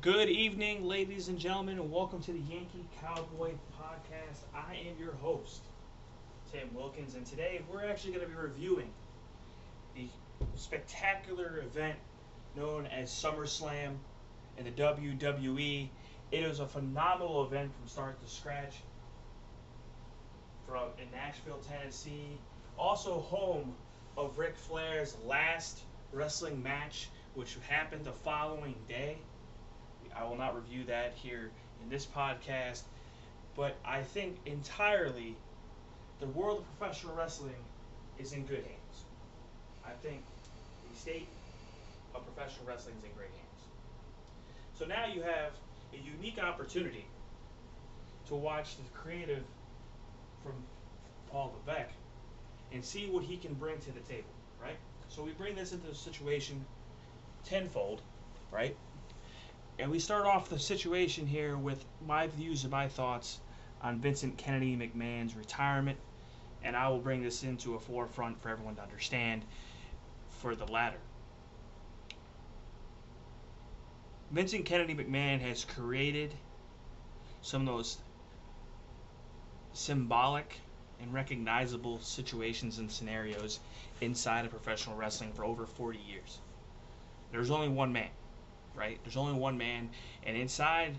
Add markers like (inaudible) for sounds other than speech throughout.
Good evening, ladies and gentlemen, and welcome to the Yankee Cowboy Podcast. I am your host, Tim Wilkins, and today we're actually going to be reviewing the spectacular event known as SummerSlam in the WWE. It was a phenomenal event from start to scratch. From in Nashville, Tennessee, also home of Ric Flair's last wrestling match, which happened the following day. I will not review that here in this podcast, but I think entirely the world of professional wrestling is in good hands. I think the state of professional wrestling is in great hands. So now you have a unique opportunity to watch the creative from Paul Levesque and see what he can bring to the table, right? So we bring this into the situation tenfold, right? And we start off the situation here with my views and my thoughts on Vincent Kennedy McMahon's retirement, and I will bring this into a forefront for everyone to understand for the latter. Vincent Kennedy McMahon has created some of those symbolic and recognizable situations and scenarios inside of professional wrestling for over 40 years. There's only one man, right? There's only one man, and inside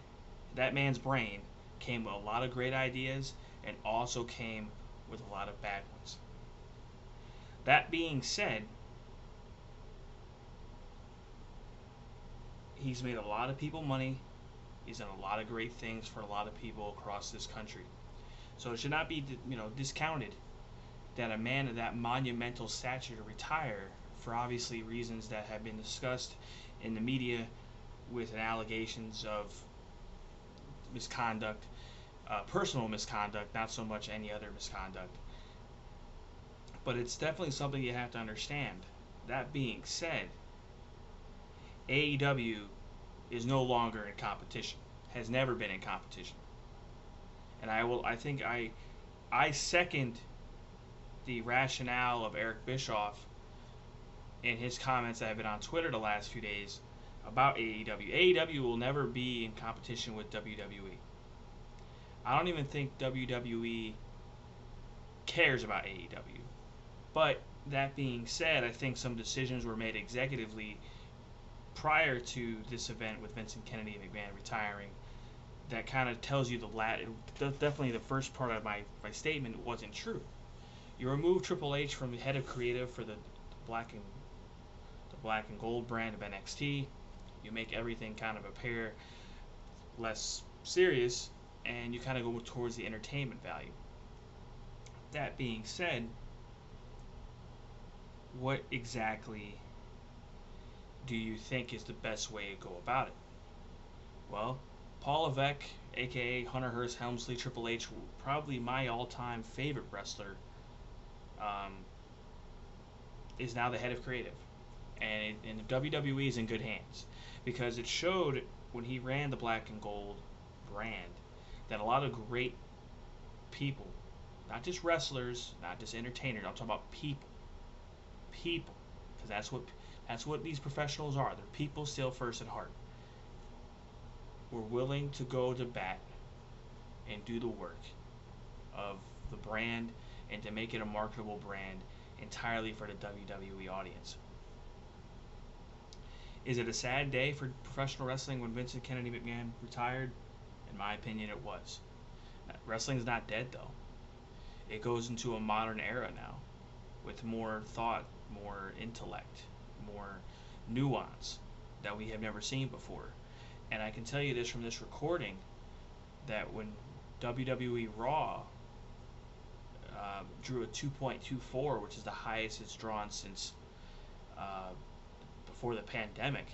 that man's brain came a lot of great ideas and also came with a lot of bad ones. That being said, he's made a lot of people money. He's done a lot of great things for a lot of people across this country. So it should not be, you know, discounted that a man of that monumental stature to retire for obviously reasons that have been discussed in the media with allegations of misconduct, uh, personal misconduct, not so much any other misconduct. But it's definitely something you have to understand. That being said, AEW is no longer in competition, has never been in competition. And I will I think I I second the rationale of Eric Bischoff in his comments that have been on Twitter the last few days about AEW. AEW will never be in competition with WWE. I don't even think WWE cares about AEW. But that being said, I think some decisions were made executively prior to this event with Vincent Kennedy and McMahon retiring that kind of tells you the lat definitely the first part of my, my statement wasn't true. You remove Triple H from the head of creative for the black and the black and gold brand of NXT. You make everything kind of appear less serious and you kind of go towards the entertainment value. That being said, what exactly do you think is the best way to go about it? Well, Paul Levesque, aka Hunter Hearst Helmsley, Triple H, probably my all-time favorite wrestler, um, is now the head of creative, and, it, and the WWE is in good hands because it showed when he ran the Black and Gold brand that a lot of great people, not just wrestlers, not just entertainers, I'm talking about people, people, because that's what that's what these professionals are. They're people still first at heart. We're willing to go to bat and do the work of the brand and to make it a marketable brand entirely for the WWE audience. Is it a sad day for professional wrestling when Vincent Kennedy McMahon retired? In my opinion, it was. Wrestling's not dead though. It goes into a modern era now with more thought, more intellect, more nuance that we have never seen before. And I can tell you this from this recording that when WWE Raw uh, drew a 2.24, which is the highest it's drawn since uh, before the pandemic,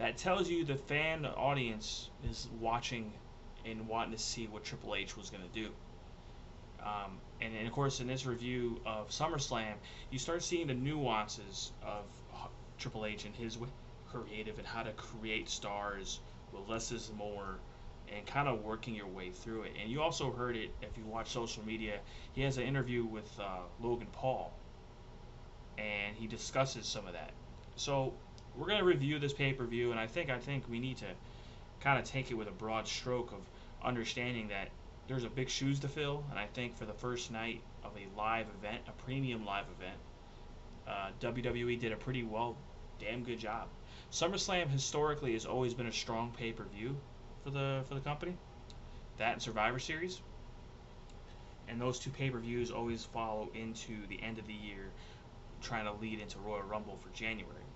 that tells you the fan audience is watching and wanting to see what Triple H was going to do. Um, and, and, of course, in this review of SummerSlam, you start seeing the nuances of Triple H and his creative and how to create stars with less is more and kind of working your way through it. And you also heard it if you watch social media. He has an interview with uh, Logan Paul, and he discusses some of that. So we're gonna review this pay per view, and I think I think we need to kind of take it with a broad stroke of understanding that there's a big shoes to fill, and I think for the first night of a live event, a premium live event, uh, WWE did a pretty well, damn good job. SummerSlam historically has always been a strong pay per view for the for the company. That and Survivor Series, and those two pay per views always follow into the end of the year, trying to lead into Royal Rumble for January,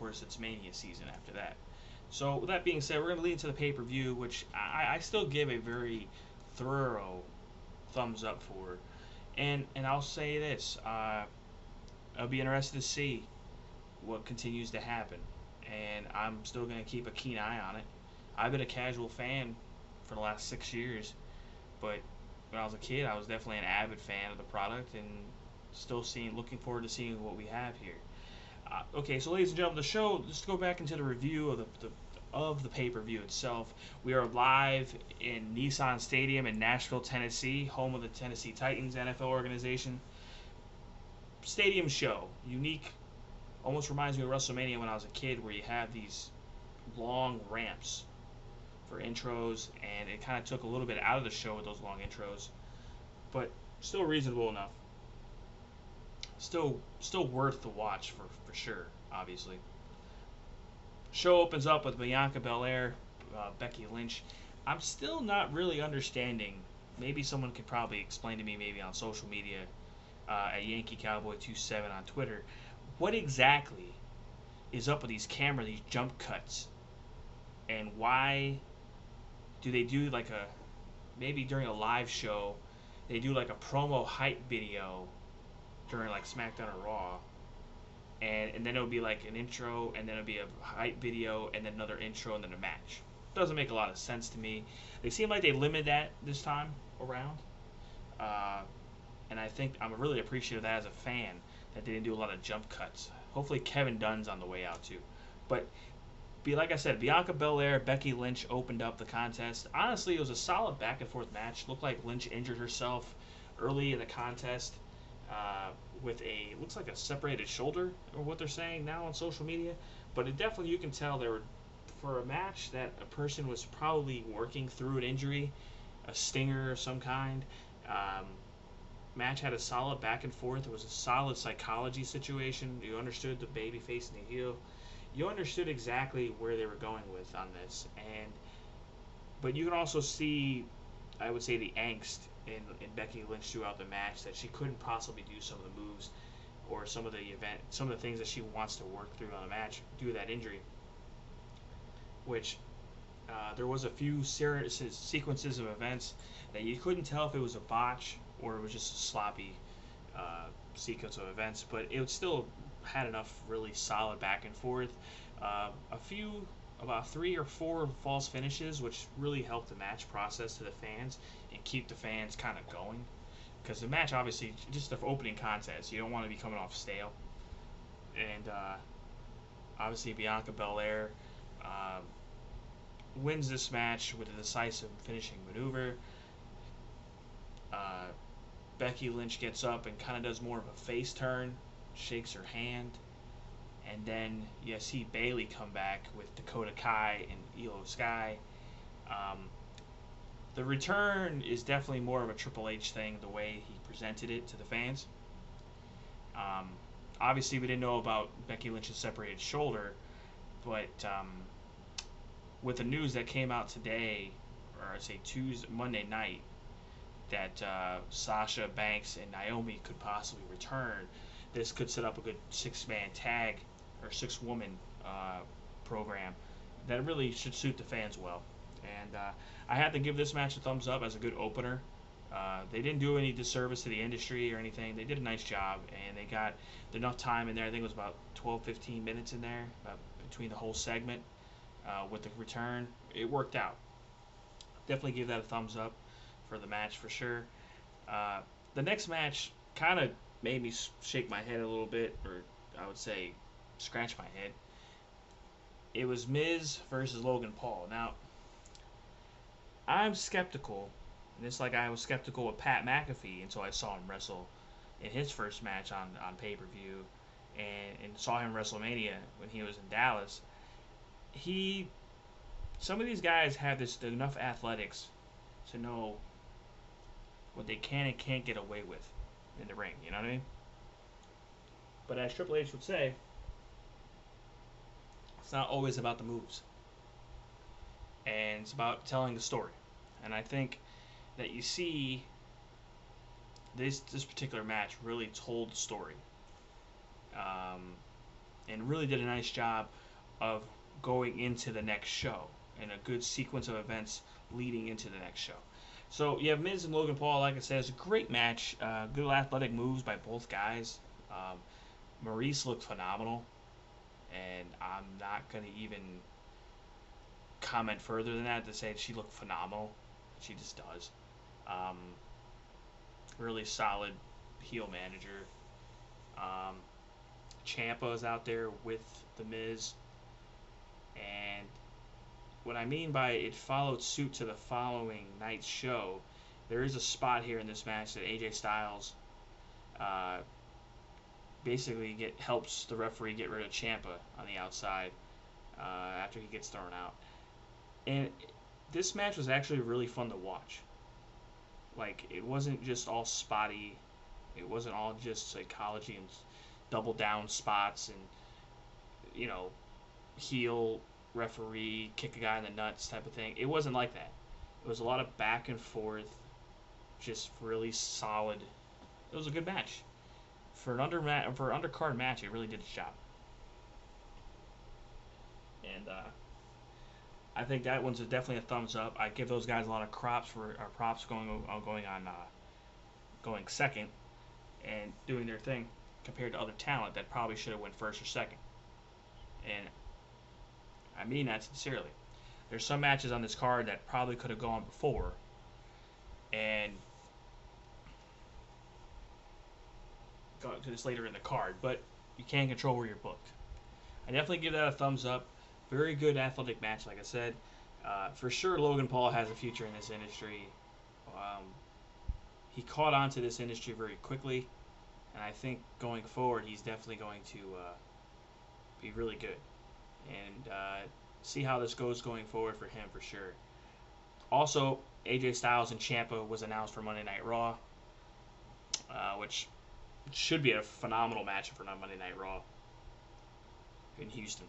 course it's Mania season after that. So with that being said, we're going to lead into the pay per view, which I, I still give a very thorough thumbs up for. And and I'll say this, uh, I'll be interested to see what continues to happen, and I'm still going to keep a keen eye on it. I've been a casual fan for the last six years, but when I was a kid, I was definitely an avid fan of the product, and still seeing, looking forward to seeing what we have here. Uh, okay, so ladies and gentlemen, the show. Just go back into the review of the, the of the pay-per-view itself. We are live in Nissan Stadium in Nashville, Tennessee, home of the Tennessee Titans NFL organization. Stadium show, unique, almost reminds me of WrestleMania when I was a kid, where you have these long ramps for intros, and it kind of took a little bit out of the show with those long intros, but still reasonable enough. Still, still worth the watch for for sure, obviously. Show opens up with Bianca Belair, uh, Becky Lynch. I'm still not really understanding. Maybe someone could probably explain to me, maybe on social media, uh, at Yankee Cowboy 27 on Twitter, what exactly is up with these camera, these jump cuts, and why do they do like a maybe during a live show they do like a promo hype video during like SmackDown or Raw and, and then it would be like an intro, and then it would be a hype video, and then another intro, and then a match. Doesn't make a lot of sense to me. They seem like they limited that this time around, uh, and I think I'm really appreciative of that as a fan that they didn't do a lot of jump cuts. Hopefully Kevin Dunn's on the way out too, but be like I said, Bianca Belair, Becky Lynch opened up the contest. Honestly, it was a solid back and forth match. Looked like Lynch injured herself early in the contest. Uh, with a looks like a separated shoulder or what they're saying now on social media but it definitely you can tell they were for a match that a person was probably working through an injury a stinger of some kind. Um, match had a solid back and forth. It was a solid psychology situation. You understood the baby face and the heel. You understood exactly where they were going with on this. And but you can also see i would say the angst in, Becky Lynch throughout the match that she couldn't possibly do some of the moves or some of the event, some of the things that she wants to work through on the match due to that injury. Which uh, there was a few ser- sequences of events that you couldn't tell if it was a botch or it was just a sloppy uh, sequence of events, but it still had enough really solid back and forth. Uh, a few about three or four false finishes, which really helped the match process to the fans and keep the fans kind of going. Because the match, obviously, just the opening contest, you don't want to be coming off stale. And uh, obviously, Bianca Belair uh, wins this match with a decisive finishing maneuver. Uh, Becky Lynch gets up and kind of does more of a face turn, shakes her hand and then you see Bayley come back with Dakota Kai and Iyo Sky. Um, the return is definitely more of a Triple H thing, the way he presented it to the fans. Um, obviously, we didn't know about Becky Lynch's separated shoulder, but um, with the news that came out today, or I'd say Tuesday, Monday night, that uh, Sasha Banks and Naomi could possibly return, this could set up a good six-man tag or six woman uh, program that really should suit the fans well. And uh, I had to give this match a thumbs up as a good opener. Uh, they didn't do any disservice to the industry or anything. They did a nice job, and they got enough time in there. I think it was about 12, 15 minutes in there between the whole segment uh, with the return. It worked out. Definitely give that a thumbs up for the match for sure. Uh, the next match kind of made me shake my head a little bit, or I would say scratch my head. It was Miz versus Logan Paul. Now, I'm skeptical, and it's like I was skeptical with Pat McAfee until I saw him wrestle in his first match on, on pay per view and, and saw him WrestleMania when he was in Dallas. He some of these guys have this enough athletics to know what they can and can't get away with in the ring. You know what I mean? But as Triple H would say, it's not always about the moves. And it's about telling the story. And I think that you see this this particular match really told the story. Um, and really did a nice job of going into the next show and a good sequence of events leading into the next show. So you have Miz and Logan Paul. Like I said, it's a great match. Uh, good athletic moves by both guys. Um, Maryse looked phenomenal, and I'm not gonna even comment further than that to say she looked phenomenal. She just does. Um, really solid heel manager. Um, Ciampa's out there with the Miz, and what I mean by it followed suit to the following night's show, there is a spot here in this match that AJ Styles uh, basically get helps the referee get rid of Ciampa on the outside uh, after he gets thrown out. And this match was actually really fun to watch. Like it wasn't just all spotty. It wasn't all just psychology and double down spots and you know heel referee kick a guy in the nuts type of thing. It wasn't like that. It was a lot of back and forth, just really solid. It was a good match for an under for an undercard match. It really did its job, and uh, I think that one's definitely a thumbs up. I give those guys a lot of props for uh, props going uh, going on uh, going second and doing their thing compared to other talent that probably should have went first or second. And I mean that sincerely. There's some matches on this card that probably could have gone before, and got to this later in the card, but you can't control where you're booked. I definitely give that a thumbs up. Very good athletic match, like I said. Uh, for sure, Logan Paul has a future in this industry. Um, he caught on to this industry very quickly, and I think going forward, he's definitely going to uh, be really good and uh, see how this goes going forward for him for sure. Also, AJ Styles and Ciampa was announced for Monday Night Raw, uh, which should be a phenomenal match for Monday Night Raw in Houston.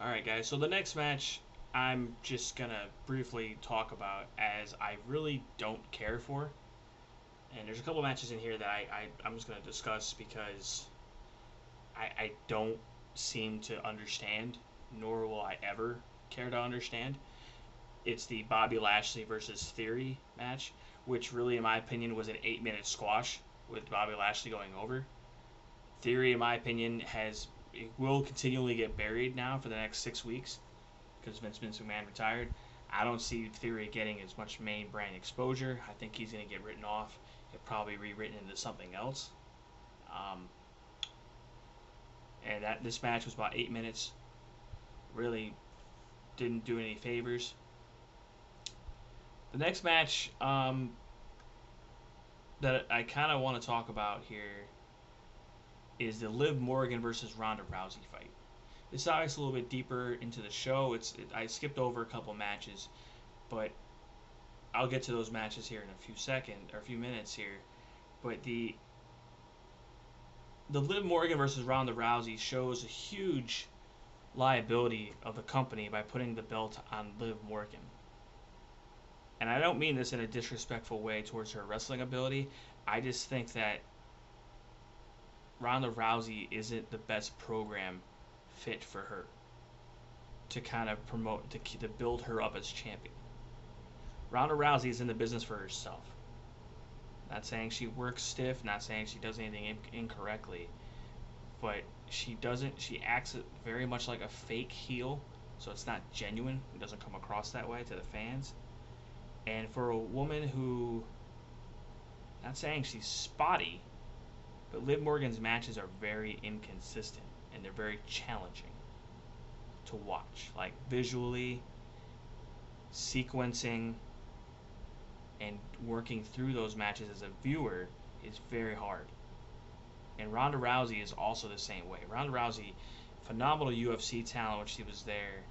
All right, guys. So the next match I'm just gonna briefly talk about as I really don't care for, and there's a couple matches in here that I, I I'm just gonna discuss because I, I don't seem to understand, nor will I ever care to understand. It's the Bobby Lashley versus Theory match, which really, in my opinion, was an eight minute squash with Bobby Lashley going over. Theory, in my opinion, has will continually get buried now for the next six weeks because Vince McMahon retired. I don't see Theory getting as much main brand exposure. I think he's going to get written off. He'll probably rewritten into something else. Um, and that this match was about eight minutes. Really didn't do any favors. The next match um, that I kind of want to talk about here is the Liv Morgan versus Ronda Rousey fight. This dives a little bit deeper into the show. It's it, I skipped over a couple matches, but I'll get to those matches here in a few seconds or a few minutes here. But the the Liv Morgan versus Ronda Rousey shows a huge liability of the company by putting the belt on Liv Morgan. And I don't mean this in a disrespectful way towards her wrestling ability. I just think that Ronda Rousey isn't the best program fit for her to kind of promote to, to build her up as champion. Ronda Rousey is in the business for herself. Not saying she works stiff, not saying she does anything in- incorrectly, but she doesn't. She acts very much like a fake heel, so it's not genuine. It doesn't come across that way to the fans. And for a woman who, not saying she's spotty, but Liv Morgan's matches are very inconsistent and they're very challenging to watch. Like visually, sequencing, and working through those matches as a viewer is very hard. And Ronda Rousey is also the same way. Ronda Rousey phenomenal UFC talent when she was there.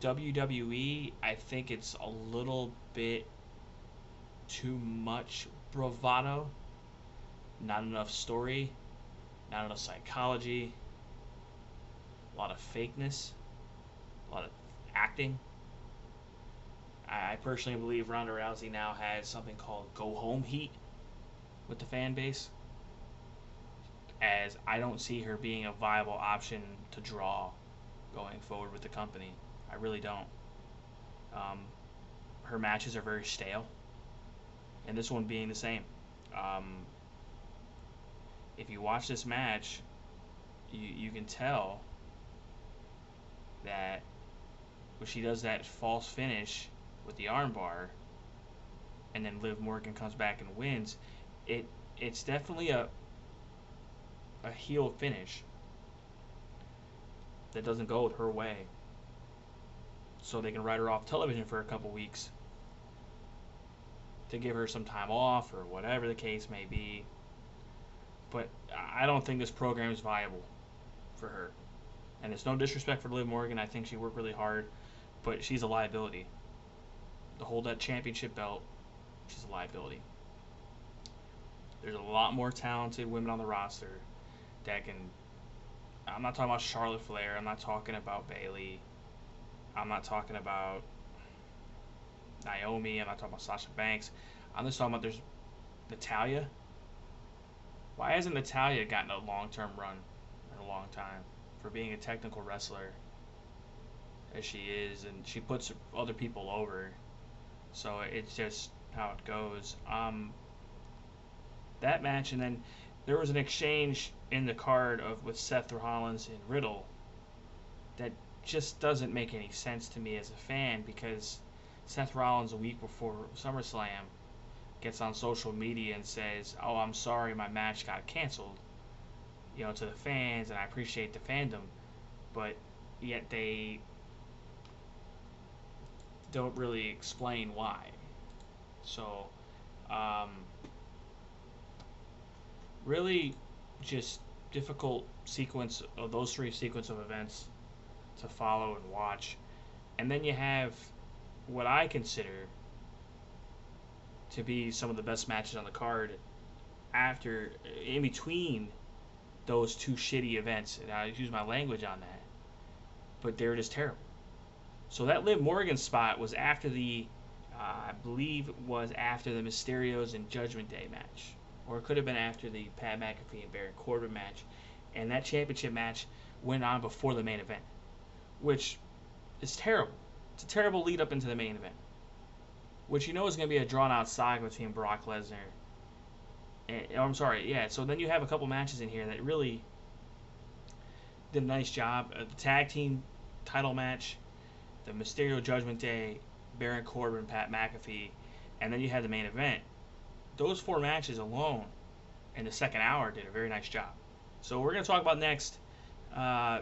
WWE, I think it's a little bit too much bravado, not enough story, not enough psychology, a lot of fakeness, a lot of acting. I personally believe Ronda Rousey now has something called go home heat with the fan base, as I don't see her being a viable option to draw going forward with the company. I really don't. Um, her matches are very stale, and this one being the same. Um, if you watch this match, you, you can tell that when she does that false finish with the armbar, and then Liv Morgan comes back and wins, it it's definitely a a heel finish that doesn't go her way. So they can write her off television for a couple weeks to give her some time off or whatever the case may be. But I don't think this program is viable for her. And it's no disrespect for Liv Morgan. I think she worked really hard, but she's a liability. To hold that championship belt, she's a liability. There's a lot more talented women on the roster that can. I'm not talking about Charlotte Flair. I'm not talking about Bayley. I'm not talking about Naomi. I'm not talking about Sasha Banks. I'm just talking about there's Natalya. Why hasn't Natalya gotten a long term run in a long time for being a technical wrestler as she is? And she puts other people over. So it's just how it goes. Um, that match, and then there was an exchange in the card of with Seth Rollins and Riddle that just doesn't make any sense to me as a fan because Seth Rollins a week before SummerSlam gets on social media and says, "Oh, I'm sorry, my match got canceled." You know, to the fans, and I appreciate the fandom, but yet they don't really explain why. So, um, really, just difficult sequence of those three sequence of events to follow and watch. And then you have what I consider to be some of the best matches on the card after in between those two shitty events. And I use my language on that. But they're just terrible. So that Liv Morgan spot was after the uh, I believe was after the Mysterios and Judgment Day match. Or it could have been after the Pat McAfee and Baron Corbin match. And that championship match went on before the main event which is terrible. It's a terrible lead up into the main event, which you know is going to be a drawn out saga between Brock Lesnar. And, oh, I'm sorry, yeah. So then you have a couple matches in here that really did a nice job. Uh, the tag team title match, the Mysterio Judgment Day, Baron Corbin, Pat McAfee, and then you had the main event. Those four matches alone in the second hour did a very nice job. So we're going to talk about next. Uh,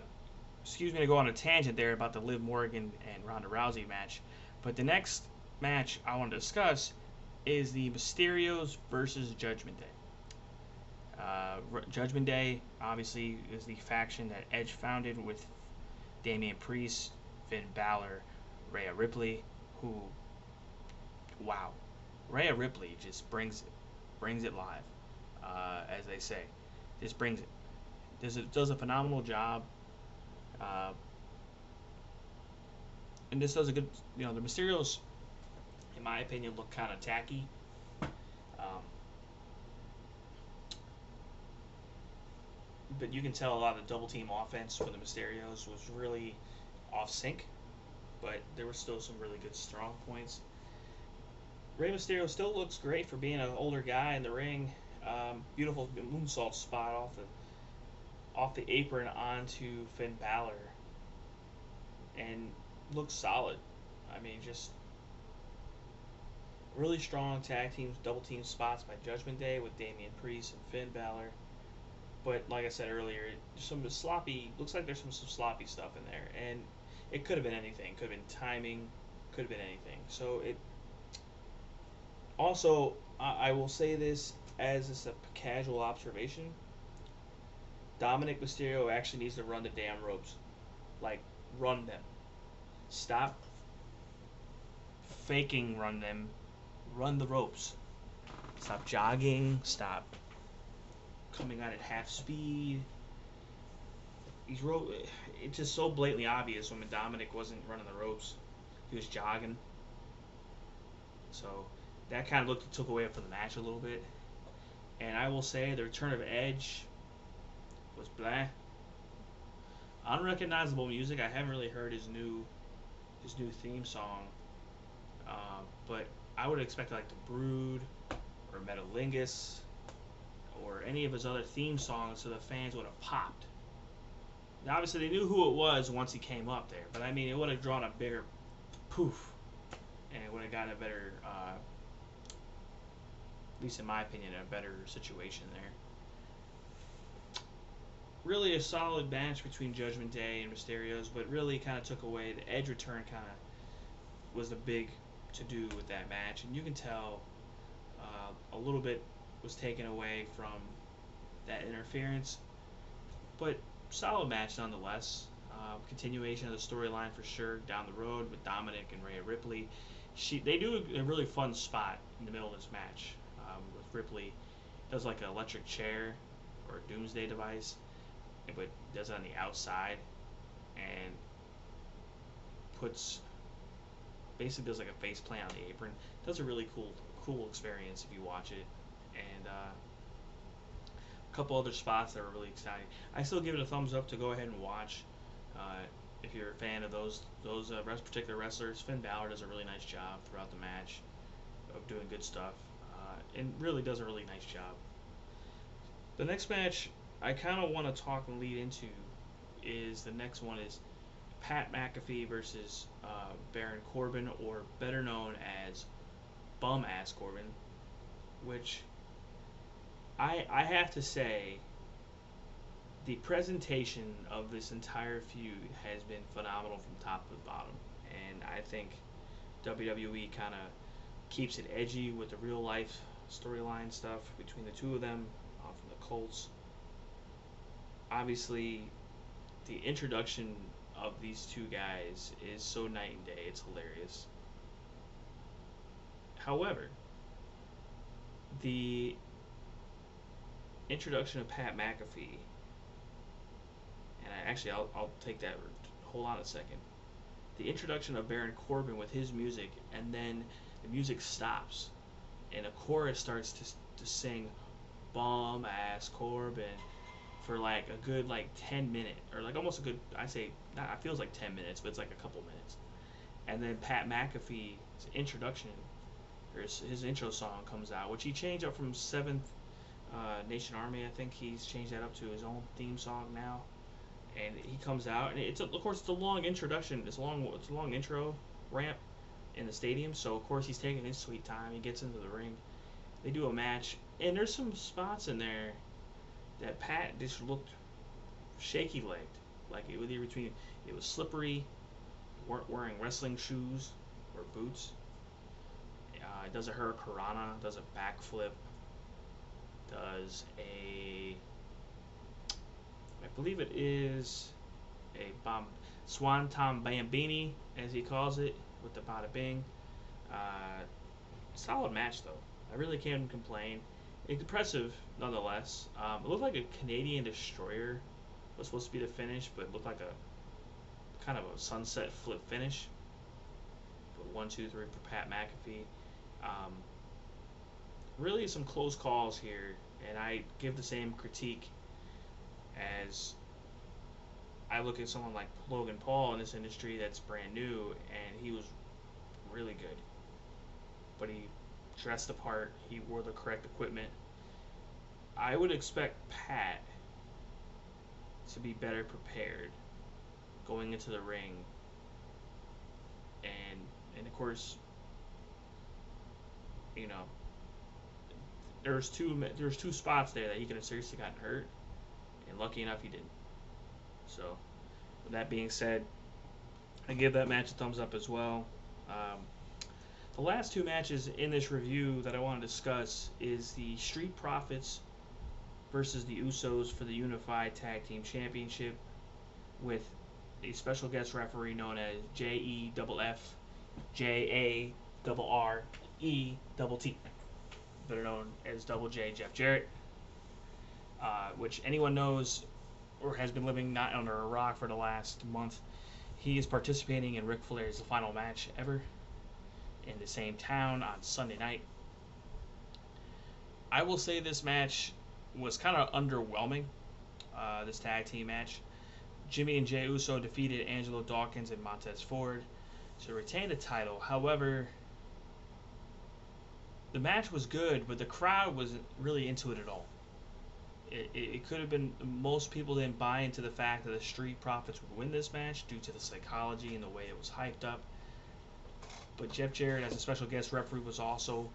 excuse me to go on a tangent there about the Liv Morgan and Ronda Rousey match, but the next match I want to discuss is the Mysterios versus Judgment Day. Uh, Judgment Day obviously is the faction that Edge founded with Damian Priest, Finn Balor, Rhea Ripley, who, wow, Rhea Ripley just brings it, brings it live, uh, as they say, just brings it. Does it does a phenomenal job uh, and this does a good, you know, the Mysterios, in my opinion, look kind of tacky. Um, but you can tell a lot of the double team offense for the Mysterios was really off sync, but there were still some really good strong points. Rey Mysterio still looks great for being an older guy in the ring. Um, beautiful moonsault spot off the off the apron onto Finn Balor and looks solid. I mean, just really strong tag teams, double team spots by Judgment Day with Damian Priest and Finn Balor. But like I said earlier, some sloppy. Looks like there's some, some sloppy stuff in there, and it could have been anything. Could have been timing. Could have been anything. So it. Also, I, I will say this as just a casual observation Dominic Mysterio actually needs to run the damn ropes. Like, run them. Stop faking run them. Run the ropes. Stop jogging. Stop coming out at half speed. He's ro- It's just so blatantly obvious when Dominic wasn't running the ropes. He was jogging. So that kind of looked took away from the match a little bit. And I will say the return of Edge was blah. Unrecognizable music. I haven't really heard his new his new theme song. Uh, but I would expect like the Brood or Metalingus or any of his other theme songs so the fans would have popped. Now, obviously, they knew who it was once he came up there, but I mean, it would have drawn a bigger poof, and it would have gotten a better, uh, at least in my opinion, a better situation there. Really, a solid match between Judgment Day and Mysterios, but really kind of took away the Edge return. Kind of was the big to do with that match, and you can tell uh, a little bit was taken away from that interference. But solid match nonetheless. Uh, continuation of the storyline for sure down the road with Dominic and Rhea Ripley. She they do a, really fun spot in the middle of this match um, with Ripley does like an electric chair or a doomsday device, but does it on the outside and puts basically does like a face plant on the apron. Does a really cool cool experience if you watch it and uh, a couple other spots that were really exciting. I still give it a thumbs up to go ahead and watch. Uh, if you're a fan of those those uh, particular wrestlers, Finn Balor does a really nice job throughout the match of doing good stuff, uh, and really does a really nice job. The next match I kind of want to talk and lead into is the next one is Pat McAfee versus uh, Baron Corbin, or better known as Bum Ass Corbin, which I I have to say the presentation of this entire feud has been phenomenal from top to bottom, and I think WWE kind of keeps it edgy with the real life storyline stuff between the two of them uh, from the Colts. Obviously, the introduction of these two guys is so night and day. It's hilarious. However, the introduction of Pat McAfee, and I, actually I'll, I'll take that. Hold on a second. The introduction of Baron Corbin with his music, and then the music stops, and a chorus starts to to sing, "Bomb ass Corbin," for like a good like ten minute or like almost a good I say not it feels like ten minutes, but it's like a couple minutes, and then Pat McAfee's introduction or his, his intro song comes out, which he changed up from Seventh uh, Nation Army. I think he's changed that up to his own theme song now. And he comes out, and it's a, of course it's a long introduction. It's a long it's a long intro ramp in the stadium. So of course he's taking his sweet time. He gets into the ring. They do a match, and there's some spots in there that Pat just looked shaky legged, like it was between it was slippery, weren't wearing wrestling shoes or boots. Uh, does a hurricanrana, does a backflip, does a, I believe it is a bomb, Swanton Bambini, as he calls it, with the bada bing. Uh, solid match though. I really can't complain. Impressive nonetheless. Um, it looked like a Canadian destroyer was supposed to be the finish, but looked like a kind of a sunset flip finish. But one, two, three for Pat McAfee. Um, really some close calls here, and I give the same critique as I look at someone like Logan Paul in this industry that's brand new, and he was really good. But he dressed the part, he wore the correct equipment. I would expect Pat to be better prepared going into the ring. And and of course, you know, there's two there's two spots there that he could have seriously gotten hurt, and lucky enough he didn't. So, with that being said, I give that match a thumbs up as well. Um, the last two matches in this review that I want to discuss is the Street Profits versus the Usos for the Unified Tag Team Championship with a special guest referee known as J E double F J A double R E double T, better known as Double J Jeff Jarrett, uh, which anyone knows or has been living not under a rock for the last month. He is participating in Ric Flair's final match ever in the same town on Sunday night. I will say this match was kind of underwhelming. Uh, this tag team match. Jimmy and Jey Uso defeated Angelo Dawkins and Montez Ford to retain the title. However, the match was good, but the crowd wasn't really into it at all. It, it, it could have been most people didn't buy into the fact that the Street Profits would win this match due to the psychology and the way it was hyped up. But Jeff Jarrett, as a special guest referee, was also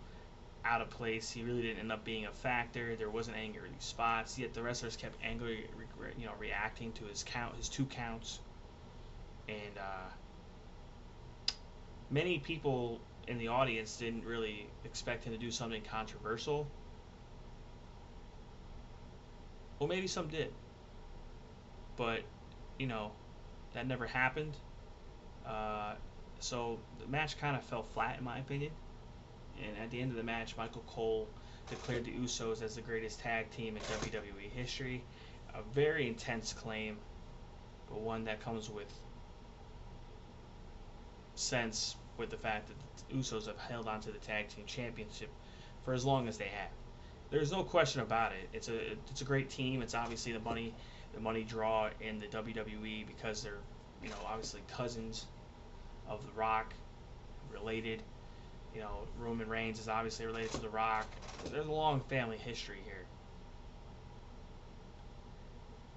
out of place. He really didn't end up being a factor. There wasn't any early spots. Yet the wrestlers kept angry, you know, reacting to his count, his two counts, and uh, many people in the audience didn't really expect him to do something controversial. Well, maybe some did, but you know, that never happened. Uh, so the match kind of fell flat, in my opinion. And at the end of the match, Michael Cole declared the Usos as the greatest tag team in WWE history. A very intense claim, but one that comes with sense with the fact that the Usos have held on to the tag team championship for as long as they have. There's no question about it. It's a it's a great team. It's obviously the money the money draw in the WWE because they're you know obviously cousins of The Rock, related. You know, Roman Reigns is obviously related to The Rock. There's a long family history here.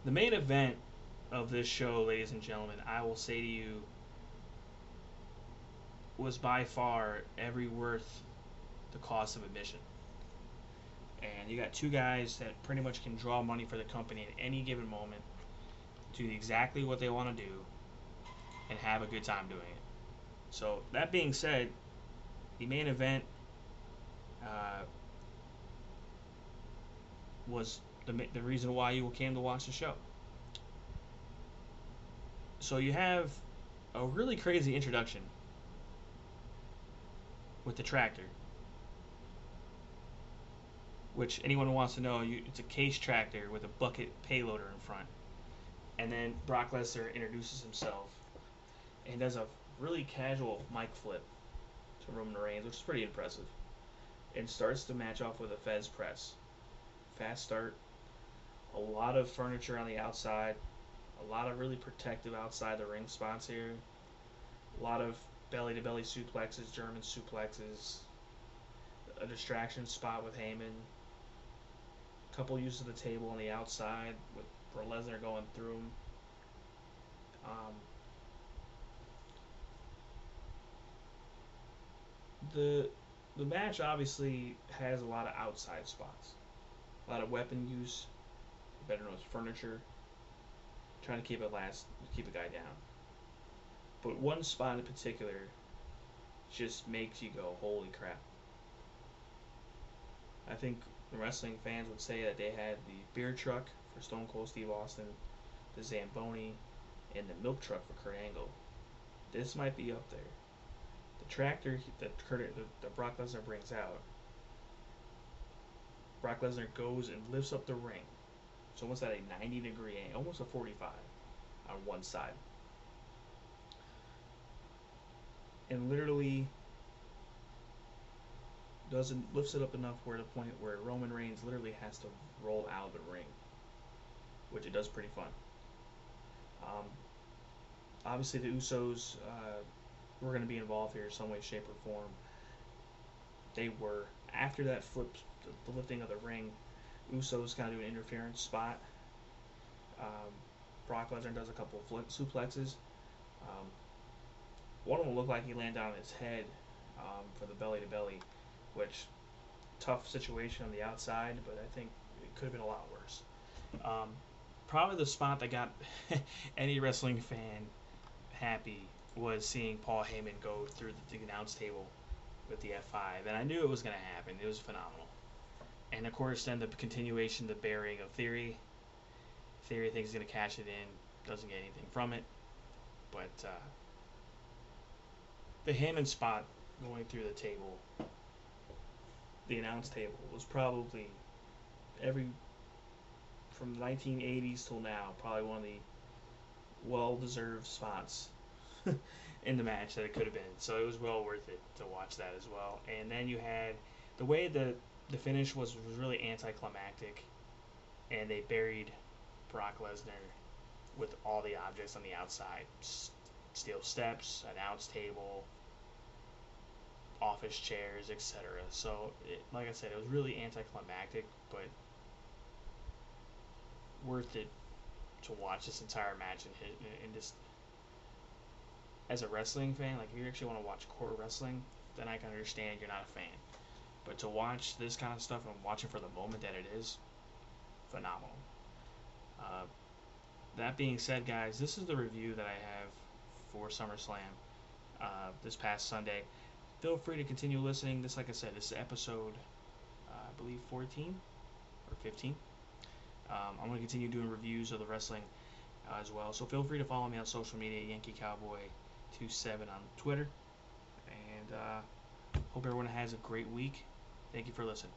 The main event of this show, ladies and gentlemen, I will say to you, was by far every worth the cost of admission. And you got two guys that pretty much can draw money for the company at any given moment, do exactly what they want to do, and have a good time doing it. So that being said, the main event uh, was the the reason why you came to watch the show. So you have a really crazy introduction with the tractor, which anyone who wants to know, you, it's a case tractor with a bucket payloader in front. And then Brock Lesnar introduces himself and does a really casual mic flip to Roman Reigns, which is pretty impressive. And starts the match off with a Fez press. Fast start. A lot of furniture on the outside. A lot of really protective outside the ring spots here. A lot of belly to belly suplexes, German suplexes. A distraction spot with Heyman. A couple uses of the table on the outside with Lesnar going through him. Um, the the match obviously has a lot of outside spots, a lot of weapon use, better known as furniture. Trying to keep it last, keep a guy down. But one spot in particular just makes you go, holy crap. I think wrestling fans would say that they had the beer truck for Stone Cold Steve Austin, the Zamboni, and the milk truck for Kurt Angle. This might be up there tractor that Kurt, that Brock Lesnar brings out, Brock Lesnar goes and lifts up the ring. So it's almost at a 90 degree angle, almost a 45 on one side. And literally doesn't lifts it up enough where the point where Roman Reigns literally has to roll out of the ring, which it does pretty fun. Um, obviously, the Usos uh, were going to be involved here in some way, shape, or form. They were. After that flip, the lifting of the ring, Usos kind of do an interference spot. Um, Brock Lesnar does a couple of suplexes. Um, one of them looked like he landed on his head um, for the belly to belly, which tough situation on the outside, but I think it could have been a lot worse. Um, probably the spot that got (laughs) any wrestling fan happy was seeing Paul Heyman go through the, the announce table with the F5, and I knew it was going to happen. It was phenomenal. and of course, then the continuation, the burying of Theory. Theory thinks he's gonna cash it in, doesn't get anything from it, but uh, the Hammond spot going through the table, the announce table, was probably every from the 1980s till now, probably one of the well-deserved spots (laughs) in the match that it could have been. So it was well worth it to watch that as well. And then you had the way the the finish was was really anticlimactic, and they buried Brock Lesnar with all the objects on the outside, steel steps, an announce table, office chairs, etc. So, it, like I said, it was really anticlimactic, but worth it to watch this entire match and hit and just as a wrestling fan, like if you actually want to watch core wrestling, then I can understand you're not a fan. But to watch this kind of stuff and watch it for the moment that it is, phenomenal. Uh, that being said, guys, this is the review that I have for SummerSlam uh, this past Sunday. Feel free to continue listening. This, like I said, this is episode, uh, I believe, 14 or 15. Um, I'm going to continue doing reviews of the wrestling uh, as well. So feel free to follow me on social media, Yankee Cowboy 27 on Twitter. And uh, hope everyone has a great week. Thank you for listening.